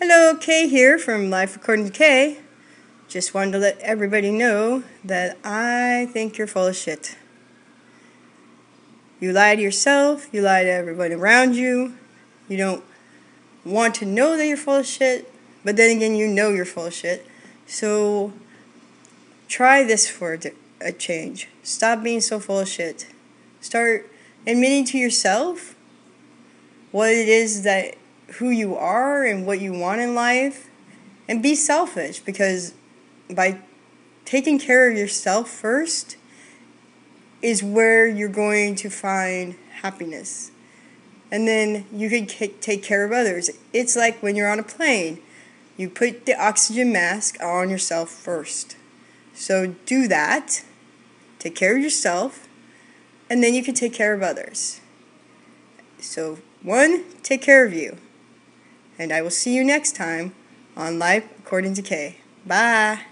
Hello, Kay here from Life According to Kay. Just wanted to let everybody know that I think you're full of shit. You lie to yourself, you lie to everybody around you. You don't want to know that you're full of shit, but then again, you know you're full of shit. So try this for a change. Stop being so full of shit. Start admitting to yourself what it is that who you are and what you want in life and be selfish because by taking care of yourself first is where you're going to find happiness. And then you can take care of others. It's like when you're on a plane, you put the oxygen mask on yourself first. So do that, take care of yourself, and then you can take care of others. So, one, take care of you and I will see you next time on Life According to Kay. Bye.